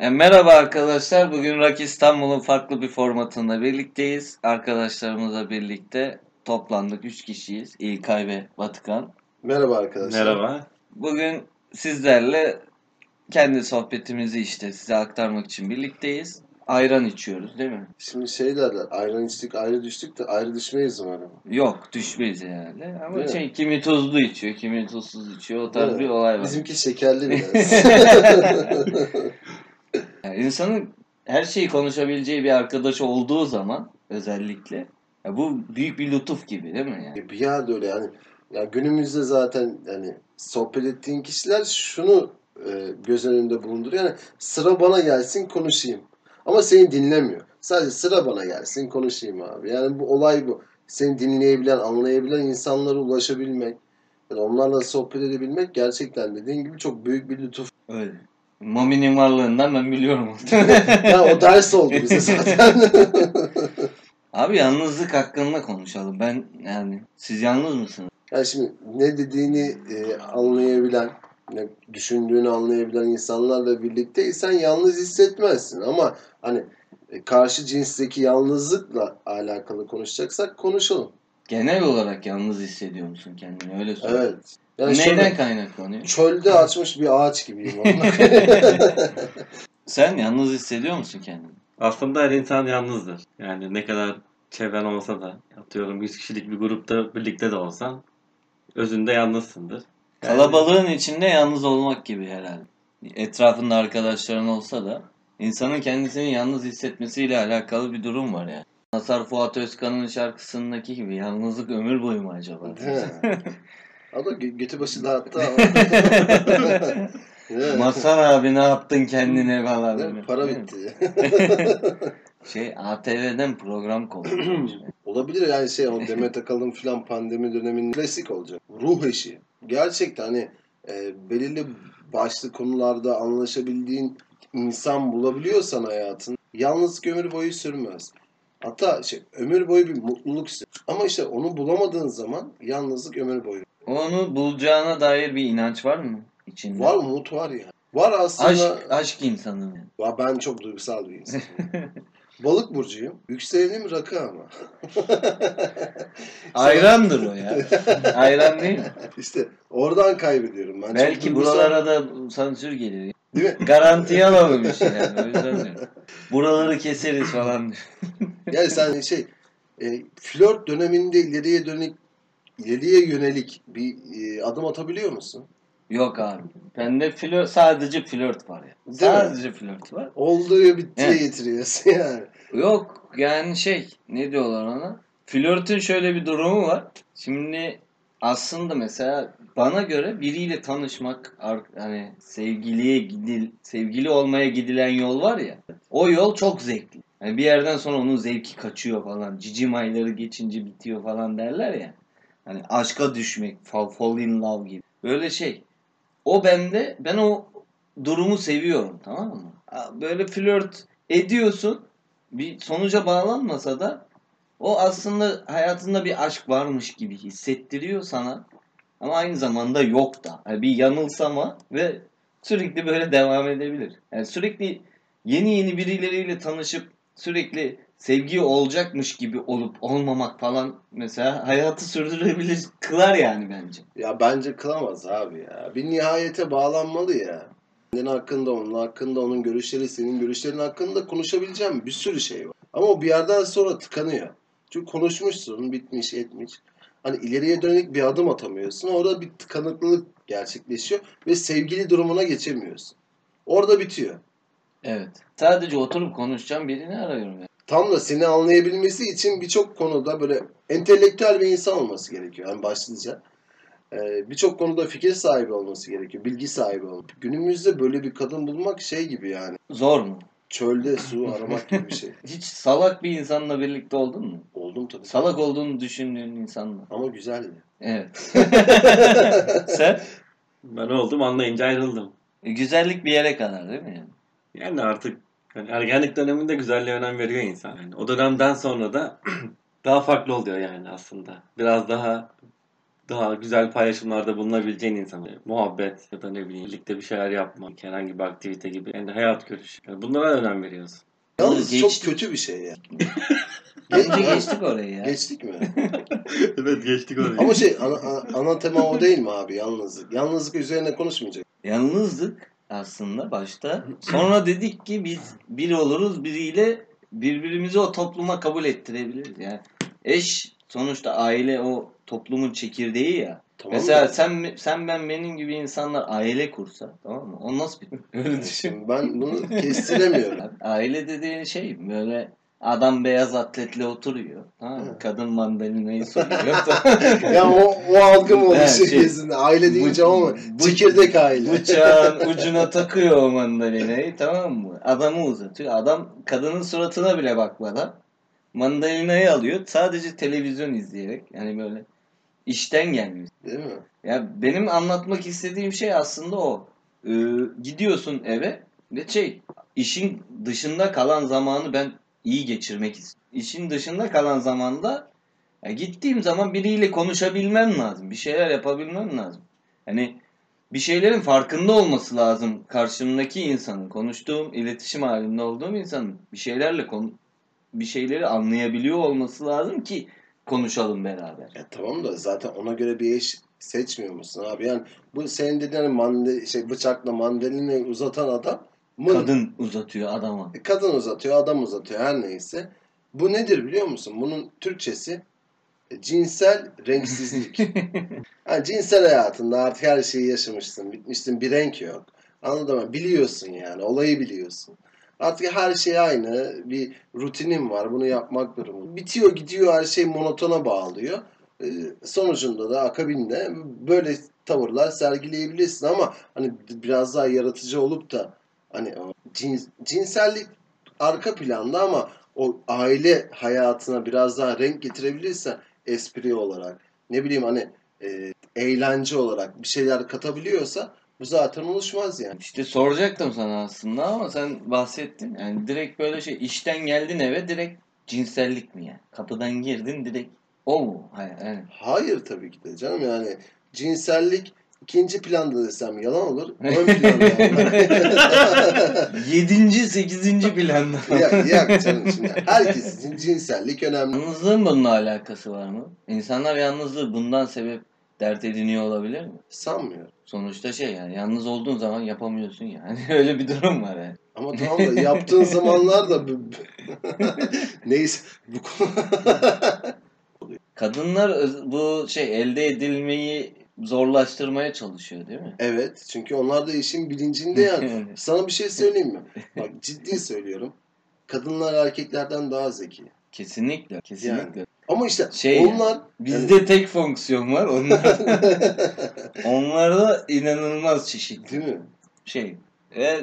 E, merhaba arkadaşlar. Bugün Rock İstanbul'un farklı bir formatında birlikteyiz. Arkadaşlarımızla birlikte toplandık. 3 kişiyiz. İlkay ve Batıkan. Merhaba arkadaşlar. Merhaba. Bugün sizlerle kendi sohbetimizi işte size aktarmak için birlikteyiz. Ayran içiyoruz değil mi? Şimdi şey derler, ayran içtik ayrı düştük de ayrı düşmeyiz umarım. Yok düşmeyiz herhalde. Ama Değil mi? şey, kimi tuzlu içiyor, kimi tuzsuz içiyor. O tarz Değil mi? bir olay var. Bizimki şekerli biraz. Yani insanın her şeyi konuşabileceği bir arkadaş olduğu zaman özellikle ya bu büyük bir lütuf gibi değil mi? Yani? bir yerde öyle yani. Ya günümüzde zaten yani sohbet ettiğin kişiler şunu e, göz önünde bulunduruyor. Yani sıra bana gelsin konuşayım. Ama seni dinlemiyor. Sadece sıra bana gelsin konuşayım abi. Yani bu olay bu. Seni dinleyebilen, anlayabilen insanlara ulaşabilmek, yani onlarla sohbet edebilmek gerçekten dediğin gibi çok büyük bir lütuf. Öyle. Mami'nin varlığından ben biliyorum. Yani o ders oldu bize zaten. Abi yalnızlık hakkında konuşalım. Ben yani siz yalnız mısınız? Yani şimdi ne dediğini e, anlayabilen, ne düşündüğünü anlayabilen insanlarla birlikteysen yalnız hissetmezsin. Ama hani e, karşı cinsteki yalnızlıkla alakalı konuşacaksak konuşalım. Genel olarak yalnız hissediyor musun kendini? Öyle söyle. Evet. Yani Neyden şöyle, kaynaklanıyor? çölde açmış bir ağaç gibiyim. Sen yalnız hissediyor musun kendini? Aslında her insan yalnızdır. Yani ne kadar çevren olsa da atıyorum 100 kişilik bir grupta birlikte de olsan özünde yalnızsındır. Yani Kalabalığın içinde yalnız olmak gibi herhalde. Etrafında arkadaşların olsa da insanın kendisini yalnız hissetmesiyle alakalı bir durum var yani. Mazhar Fuat Özkan'ın şarkısındaki gibi yalnızlık ömür boyu mu acaba? Gö- götü başı dağıttı ama. Mazhar abi ne yaptın kendine falan. Değil. Para bitti. Şey ATV'den program konmuş. Olabilir yani şey o Demet Akalın filan pandemi döneminin klasik olacak. Ruh eşi. Gerçekten hani e, belirli başlı konularda anlaşabildiğin insan bulabiliyorsan hayatın yalnız ömür boyu sürmez. Hatta şey, ömür boyu bir mutluluk sürür. Ama işte onu bulamadığın zaman yalnızlık ömür boyu. Onu bulacağına dair bir inanç var mı içinde? Var umut var ya. Var aslında. Aşk, aşk insanı yani. Ben çok duygusal bir insanım. Balık burcuyum. Yükselenim rakı ama. Ayrandır o ya. Ayran değil mi? İşte oradan kaybediyorum. Ben Belki buralara da sansür gelir. Değil mi? Garantiye alalım işte yani. O yüzden diyorum. Buraları keseriz falan. Yani sen şey e, flört döneminde ileriye dönük ileriye yönelik bir e, adım atabiliyor musun? Yok abi. Bende flört, sadece flört var ya. Değil mi? sadece flört var. Olduğu bittiye Evet. getiriyorsun yani. Yok yani şey ne diyorlar ona? Flörtün şöyle bir durumu var. Şimdi aslında mesela bana göre biriyle tanışmak hani sevgiliye gidil sevgili olmaya gidilen yol var ya. O yol çok zevkli. Yani bir yerden sonra onun zevki kaçıyor falan. Cicim ayları geçince bitiyor falan derler ya. Hani aşka düşmek, fall, fall in love gibi. Böyle şey. O bende ben o durumu seviyorum tamam mı? Böyle flört ediyorsun bir sonuca bağlanmasa da o aslında hayatında bir aşk varmış gibi hissettiriyor sana. Ama aynı zamanda yok da. Yani bir yanılsama ve sürekli böyle devam edebilir. Yani sürekli yeni yeni birileriyle tanışıp sürekli sevgi olacakmış gibi olup olmamak falan mesela hayatı sürdürebilir kılar yani bence. Ya bence kılamaz abi ya. Bir nihayete bağlanmalı ya. Senin hakkında, onun hakkında, onun görüşleri, senin görüşlerin hakkında konuşabileceğim bir sürü şey var. Ama o bir yerden sonra tıkanıyor. Çünkü konuşmuşsun, bitmiş, etmiş. Hani ileriye dönük bir adım atamıyorsun. Orada bir tıkanıklılık gerçekleşiyor ve sevgili durumuna geçemiyorsun. Orada bitiyor. Evet. Sadece oturup konuşacağım birini arıyorum yani. Tam da seni anlayabilmesi için birçok konuda böyle entelektüel bir insan olması gerekiyor. Yani başlıca. Ee, birçok konuda fikir sahibi olması gerekiyor. Bilgi sahibi olması. Günümüzde böyle bir kadın bulmak şey gibi yani. Zor mu? Çölde su aramak gibi bir şey. Hiç salak bir insanla birlikte oldun mu? Oldum tabii. Salak olduğunu düşündüğün insanla. Ama güzeldi. Evet. Sen? Ben oldum anlayınca ayrıldım. E, güzellik bir yere kadar değil mi? Yani? Yani artık yani ergenlik döneminde güzelliğe önem veriyor insan. Yani o dönemden sonra da daha farklı oluyor yani aslında. Biraz daha daha güzel paylaşımlarda bulunabileceğin insan. Muhabbet ya da ne bileyim birlikte bir şeyler yapmak, herhangi bir aktivite gibi. Yani hayat görüşü. Yani bunlara önem veriyorsun. Yalnız Geç- çok kötü bir şey ya. Bence geçtik orayı ya. Geçtik mi? evet geçtik oraya. Ama şey ana, ana, ana tema o değil mi abi yalnızlık? Yalnızlık üzerine konuşmayacak. Yalnızlık aslında başta. Sonra dedik ki biz bir oluruz biriyle birbirimizi o topluma kabul ettirebiliriz. Yani eş sonuçta aile o toplumun çekirdeği ya. Tamam Mesela mı? sen sen ben benim gibi insanlar aile kursa tamam mı? O nasıl bir öyle düşün. Ben bunu kestiremiyorum. Aile dediğin şey böyle adam beyaz atletle oturuyor. Tamam mı? Evet. Kadın mandalinayı soruyor. mı? ya o, o algım oldu Evet, şey, şey. Aile deyince bu- ama bu- çekirdek aile. Bıçağın ucuna takıyor o mandalinayı tamam mı? Adamı uzatıyor. Adam kadının suratına bile bakmadan mandalinayı alıyor. Sadece televizyon izleyerek. Yani böyle işten gelmiş. Değil mi? Ya benim anlatmak istediğim şey aslında o. Ee, gidiyorsun eve ve şey işin dışında kalan zamanı ben iyi geçirmek istiyorum. İşin dışında kalan zamanda ya gittiğim zaman biriyle konuşabilmem lazım. Bir şeyler yapabilmem lazım. Hani bir şeylerin farkında olması lazım karşımdaki insanın. Konuştuğum, iletişim halinde olduğum insanın bir şeylerle konu bir şeyleri anlayabiliyor olması lazım ki konuşalım beraber. Ya tamam da zaten ona göre bir eş seçmiyor musun abi? Yani bu senin dediğin hani şey, bıçakla mandalini uzatan adam mı? Kadın uzatıyor adama. E, Kadın uzatıyor, adam uzatıyor her neyse. Bu nedir biliyor musun? Bunun Türkçesi e, cinsel renksizlik. yani cinsel hayatında artık her şeyi yaşamışsın, bitmişsin, bir renk yok. Anladın mı? Biliyorsun yani, olayı biliyorsun. Artık her şey aynı, bir rutinim var, bunu yapmak durumu. Bitiyor gidiyor her şey monotona bağlıyor. E, sonucunda da akabinde böyle tavırlar sergileyebilirsin ama hani biraz daha yaratıcı olup da hani o cins, cinsellik arka planda ama o aile hayatına biraz daha renk getirebilirsen espri olarak ne bileyim hani e, eğlence olarak bir şeyler katabiliyorsa bu zaten oluşmaz yani. İşte soracaktım sana aslında ama sen bahsettin. Yani direkt böyle şey işten geldin eve direkt cinsellik mi yani? Kapıdan girdin direkt o mu? Hayır, yani. Hayır tabii ki de canım yani cinsellik ikinci planda desem yalan olur. Ön planda. Yedinci, sekizinci planda. ya, ya canım şimdi herkes için cinsellik önemli. Yalnızlığın bununla alakası var mı? İnsanlar yalnızlığı bundan sebep dert ediniyor olabilir mi? Sanmıyorum. Sonuçta şey yani yalnız olduğun zaman yapamıyorsun yani. Öyle bir durum var yani. Ama tamam da yaptığın zamanlar da neyse bu konu Kadınlar bu şey elde edilmeyi zorlaştırmaya çalışıyor değil mi? Evet çünkü onlar da işin bilincinde yani. Sana bir şey söyleyeyim mi? Bak ciddi söylüyorum. Kadınlar erkeklerden daha zeki. kesinlikle, kesinlikle. Ama işte Şey onlar Bizde tek fonksiyon var. Onlar onlarda inanılmaz çeşitli değil mi? şey. Ve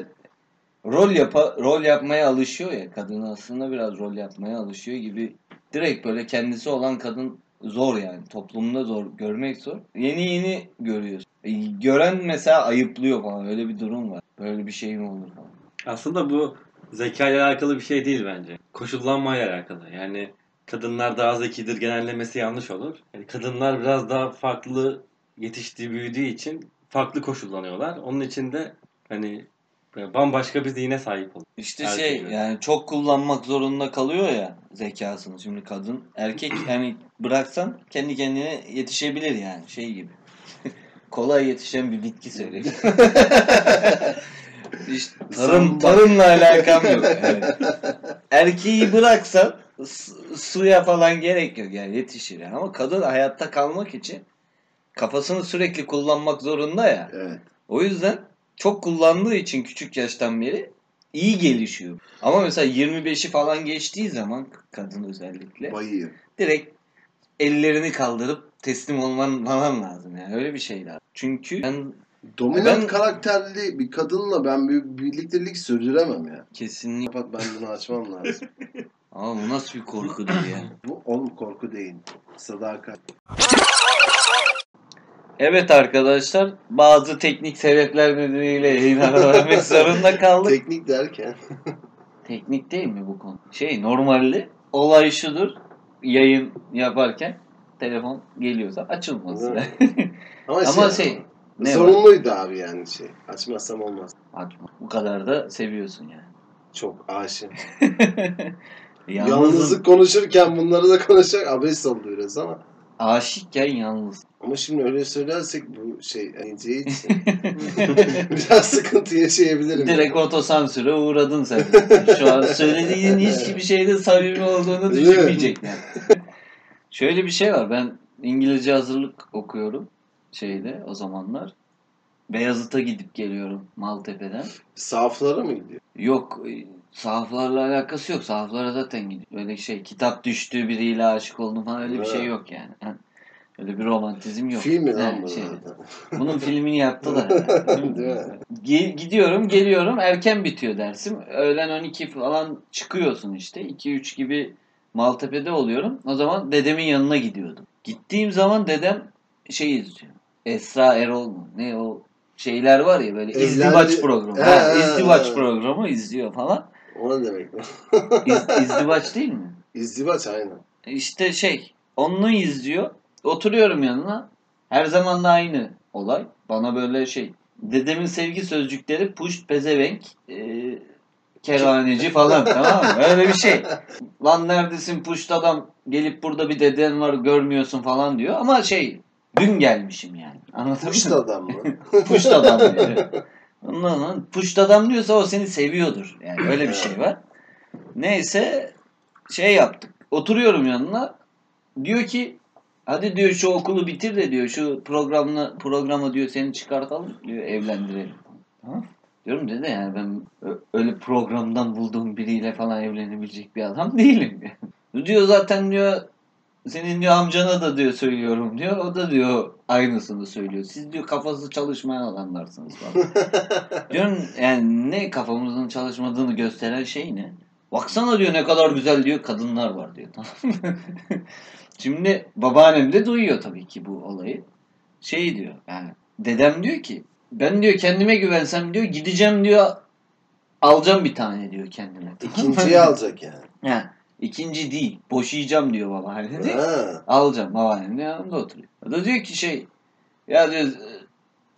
rol yapa rol yapmaya alışıyor ya kadın aslında biraz rol yapmaya alışıyor gibi. Direkt böyle kendisi olan kadın zor yani. Toplumda zor. Görmek zor. Yeni yeni görüyorsun. E, gören mesela ayıplıyor falan. Öyle bir durum var. Böyle bir şey mi olur falan. Aslında bu zeka ile alakalı bir şey değil bence. Koşullanmayla alakalı. Yani kadınlar daha zekidir genellemesi yanlış olur. Yani kadınlar biraz daha farklı yetiştiği, büyüdüğü için farklı koşullanıyorlar. Onun için de hani bambaşka bir zihne sahip oluyor. İşte Erkek şey öyle. yani çok kullanmak zorunda kalıyor ya zekasını. Şimdi kadın erkek yani bıraksan kendi kendine yetişebilir yani şey gibi. Kolay yetişen bir bitki söyleyeyim. işte tarım tarımla alakam yok. Evet. Erkeği bıraksan su- suya falan gerek yok yani yetişir yani. Ama kadın hayatta kalmak için kafasını sürekli kullanmak zorunda ya. Evet. O yüzden çok kullandığı için küçük yaştan beri iyi gelişiyor. Ama mesela 25'i falan geçtiği zaman kadın özellikle Bayıyor. direkt ellerini kaldırıp teslim olman falan lazım yani öyle bir şey lazım. Çünkü ben Dominant Ben- karakterli bir kadınla ben bir birliktelik sürdüremem ya. kesinlikle Kapat ben bunu açmam lazım. ama bu nasıl bir korkudur ya. Bu oğlum korku değil. Sadakat. Evet arkadaşlar bazı teknik sebepler nedeniyle yayın ara vermek zorunda kaldık. Teknik derken. Teknik değil mi bu konu? Şey normalde olay şudur yayın yaparken telefon geliyorsa açılmaz. Ama, Ama şey ne var? zorunluydu abi yani şey. Açmazsam olmaz. Açma. Bu kadar da seviyorsun yani. Çok aşık. Yalnızlık konuşurken bunları da konuşacak abes oldu biraz ama. Aşıkken yalnız. Ama şimdi öyle söylersek bu şey için biraz sıkıntı yaşayabilirim. Direkt otosansüre uğradın sen. Şu an söylediğin hiçbir şeyde samimi olduğunu Değil mi? düşünmeyecek yani. Şöyle bir şey var. Ben İngilizce hazırlık okuyorum şeyde o zamanlar. Beyazıt'a gidip geliyorum Maltepe'den. Saflara mı gidiyor? Yok sahaflarla alakası yok. Sahaflara zaten gidiyor. Böyle şey kitap düştüğü biriyle aşık oldum falan öyle bir Evet. şey yok yani. Öyle bir romantizm yok. Film mi lan bu şey, bunun filmini mi? Ge- gidiyorum geliyorum erken bitiyor dersim. Öğlen 12 falan çıkıyorsun işte. 2-3 gibi Maltepe'de oluyorum. O zaman dedemin yanına gidiyordum. Gittiğim zaman dedem şey izliyor. Esra Erol mu? Ne o şeyler var ya böyle izdivaç programı. He, he, izdivaç he. programı izliyor falan. O ne demek? İz, izdivaç değil mi? İzdivaç aynen. İşte şey onu izliyor. Oturuyorum yanına. Her zaman da aynı olay. Bana böyle şey. Dedemin sevgi sözcükleri puşt pezevenk e, kervaneci falan tamam mı? Öyle bir şey. Lan neredesin puşt adam gelip burada bir deden var görmüyorsun falan diyor. Ama şey dün gelmişim yani. Anlatabiliyor Puşt adam mı? Puşt adam diyor. Puşt adam diyorsa o seni seviyordur. Yani öyle bir şey var. Neyse şey yaptık. Oturuyorum yanına. Diyor ki hadi diyor şu okulu bitir de diyor şu programla programı diyor seni çıkartalım diyor evlendirelim. Tamam. Diyorum dede yani ben öyle programdan bulduğum biriyle falan evlenebilecek bir adam değilim. diyor zaten diyor senin diyor amcana da diyor söylüyorum diyor. O da diyor aynısını söylüyor. Siz diyor kafası çalışmayan adamlarsınız falan. Diyorum yani ne kafamızın çalışmadığını gösteren şey ne? Baksana diyor ne kadar güzel diyor kadınlar var diyor. Şimdi babaannem de duyuyor tabii ki bu olayı. Şey diyor yani dedem diyor ki ben diyor kendime güvensem diyor gideceğim diyor alacağım bir tane diyor kendime. İkinciyi alacak yani. Ha, ikinci değil boşayacağım diyor babaanne de. Ha. Alacağım babaannem de yanımda oturuyor. O da diyor ki şey ya diyor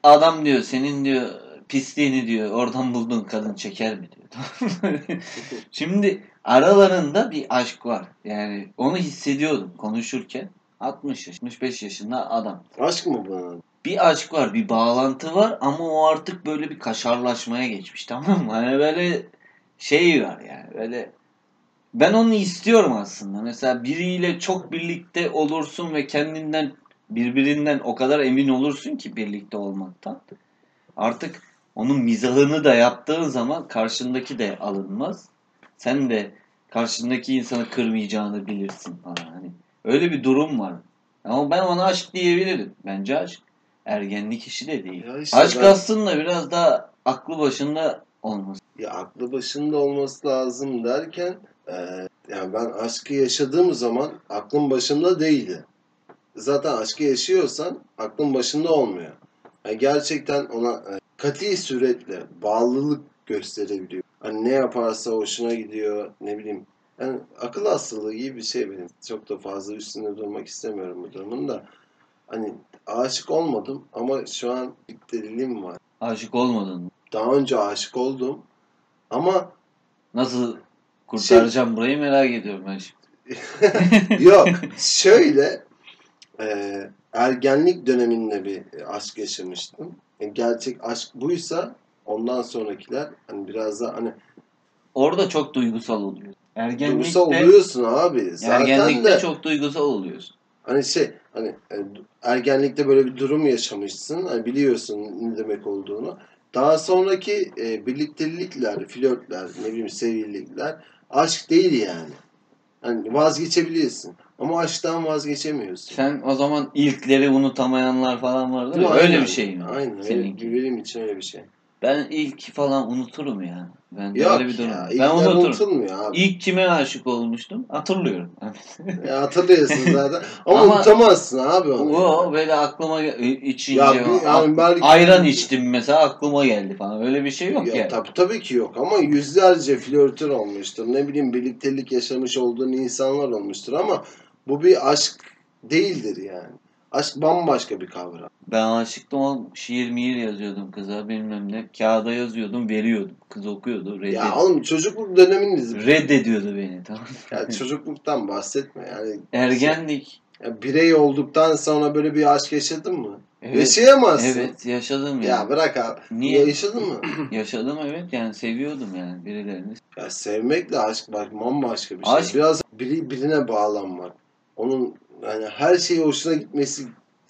adam diyor senin diyor pisliğini diyor oradan bulduğun kadın çeker mi diyor. Şimdi aralarında bir aşk var. Yani onu hissediyordum konuşurken. 60 yaş, 65 yaşında adam. Aşk mı bu? Bir aşk var, bir bağlantı var ama o artık böyle bir kaşarlaşmaya geçmiş tamam mı? Hani böyle şey var yani böyle ben onu istiyorum aslında. Mesela biriyle çok birlikte olursun ve kendinden birbirinden o kadar emin olursun ki birlikte olmaktan. Artık onun mizahını da yaptığın zaman karşındaki de alınmaz. Sen de karşındaki insanı kırmayacağını bilirsin falan. Hani öyle bir durum var. Ama ben ona aşk diyebilirim. Bence aşk. Ergenlik işi de değil. İşte Aşk ben- aslında biraz daha aklı başında olması. Ya aklı başında olması lazım derken e, yani ben aşkı yaşadığım zaman aklım başımda değildi. Zaten aşkı yaşıyorsan aklın başında olmuyor. Yani gerçekten ona e, kati suretle bağlılık gösterebiliyor. Hani ne yaparsa hoşuna gidiyor ne bileyim. Yani akıl hastalığı gibi bir şey benim. Çok da fazla üstünde durmak istemiyorum bu durumun da. Hani aşık olmadım ama şu an bir deliliğim var. Aşık olmadın mı? Daha önce aşık oldum ama Nasıl kurtaracağım burayı merak ediyorum ben şimdi. Yok şöyle e, ergenlik döneminde bir aşk yaşamıştım. E, gerçek aşk buysa ondan sonrakiler hani biraz da hani Orada çok duygusal oluyor. Ergenlikte, duygusal oluyorsun abi. Zaten ergenlikte de çok duygusal oluyorsun. hani şey hani e, ergenlikte böyle bir durum yaşamışsın. Hani biliyorsun ne demek olduğunu. Daha sonraki e, birliktelikler, flörtler, ne bileyim sevgililikler aşk değil yani. Hani vazgeçebilirsin. Ama aşktan vazgeçemiyorsun. Sen o zaman ilkleri unutamayanlar falan vardır Değil mi? Öyle bir şey mi? Aynen. öyle. Seninki. Benim için öyle bir şey. Ben ilk falan unuturum yani. Ben Yok öyle bir durum. ya. ben unuturum. unutulmuyor abi. İlk kime aşık olmuştum? Hatırlıyorum. Ya hatırlıyorsun zaten. Ama, Ama- unutamazsın abi onu. o böyle aklıma içince Ya bir- yani belki- ayran içtim mesela aklıma geldi falan. Öyle bir şey yok Ya, ya. tabii, tabii ki yok ama yüzlerce flörtün olmuştur. Ne bileyim birliktelik yaşamış olduğun insanlar olmuştur ama bu bir aşk değildir yani. Aşk bambaşka bir kavram. Ben aşıktım oğlum. Şiir miir yazıyordum kıza bilmem ne. Kağıda yazıyordum veriyordum. Kız okuyordu. Reddet Ya oğlum çocukluk döneminiz. reddediyordu beni tamam. Ya çocukluktan bahsetme yani. Ergenlik. Ya birey olduktan sonra böyle bir aşk yaşadın mı? Evet. Yaşayamazsın. Evet yaşadım Ya yani. bırak abi. Niye? Yaşadın mı? Yaşadım evet yani seviyordum yani birilerini. Ya sevmekle aşk bak bambaşka bir şey. Aşk- Biraz biri birine bağlanmak. Onun yani her şeyi hoşuna gitmesi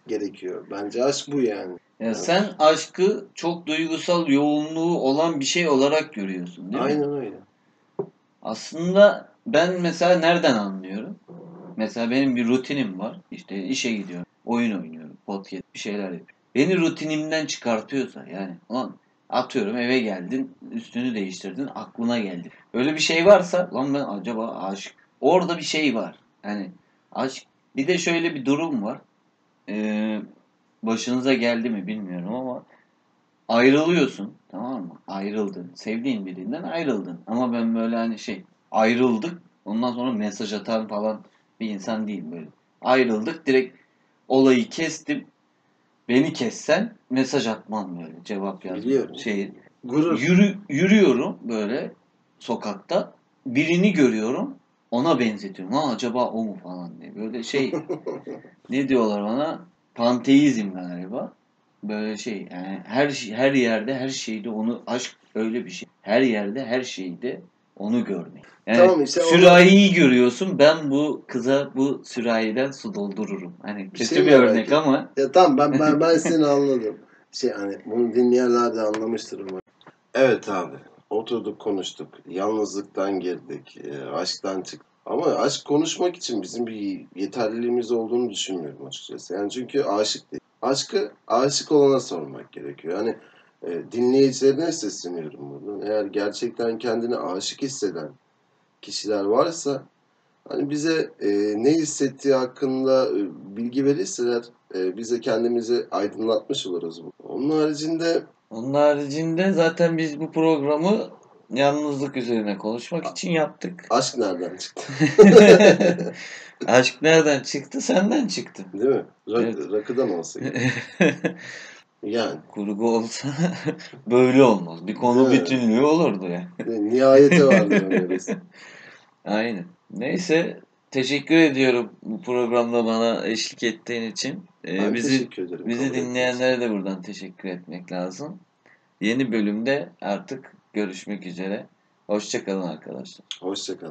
gerekiyor. Bence aşk bu yani. Ya sen aşkı çok duygusal yoğunluğu olan bir şey olarak görüyorsun değil mi? Aynen öyle. Aslında ben mesela nereden anlıyorum? Mesela benim bir rutinim var. İşte işe gidiyorum, oyun oynuyorum, podcast bir şeyler yapıyorum. Beni rutinimden çıkartıyorsa yani ulan atıyorum eve geldin, üstünü değiştirdin, aklına geldi. Öyle bir şey varsa lan ben acaba aşık. Orada bir şey var. Yani aşk. Bir de şöyle bir durum var. Ee, başınıza geldi mi bilmiyorum ama ayrılıyorsun tamam mı? Ayrıldın. Sevdiğin birinden ayrıldın. Ama ben böyle hani şey ayrıldık. Ondan sonra mesaj atan falan bir insan değilim böyle. Ayrıldık direkt olayı kestim. Beni kessen mesaj atmam böyle cevap yazmam. Biliyorum. Şey, Gurur. yürü, yürüyorum böyle sokakta. Birini görüyorum. Ona benzetiyorum. Ha acaba o mu falan diye. Böyle şey ne diyorlar ona? Panteizm galiba. Böyle şey yani her şey- her yerde her şeyde onu aşk öyle bir şey. Her yerde her şeyde onu görmek. Yani Tamam işte onu- sürahiyi görüyorsun. Ben bu kıza bu sürahiden su doldururum. Hani kötü şey bir örnek ettim. ama Ya tamam ben ben ben seni anladım. Şey hani bunu dinleyenler de anlamıştır umarım. Evet abi. Oturduk konuştuk. Yalnızlıktan girdik. e, aşktan çıktık. Ama aşk konuşmak için bizim bir yeterliliğimiz olduğunu düşünmüyorum açıkçası. Yani çünkü aşık değil. Aşkı aşık olana sormak gerekiyor. Yani e, dinleyicilerine sesleniyorum buradan. Eğer gerçekten kendini aşık hisseden kişiler varsa hani bize e, ne hissettiği hakkında e, bilgi verirseler e, bize kendimizi aydınlatmış oluruz. Onun haricinde onun haricinde zaten biz bu programı yalnızlık üzerine konuşmak için yaptık. aşk nereden çıktı? Aşk nereden çıktı? Senden çıktı. Değil mi? Rak- Evet. Rakıdan olsa. Yani Kurgu olsa böyle olmaz. Bir konu Evet. bütünlüğü olurdu yani. nihayete vardı. Aynen. Neyse teşekkür ediyorum bu programda bana eşlik ettiğin için. Ee, Ben bizi teşekkür ederim. bizi dinleyenlere de buradan teşekkür etmek lazım. Yeni bölümde artık görüşmek üzere. Hoşçakalın arkadaşlar. Hoşçakalın.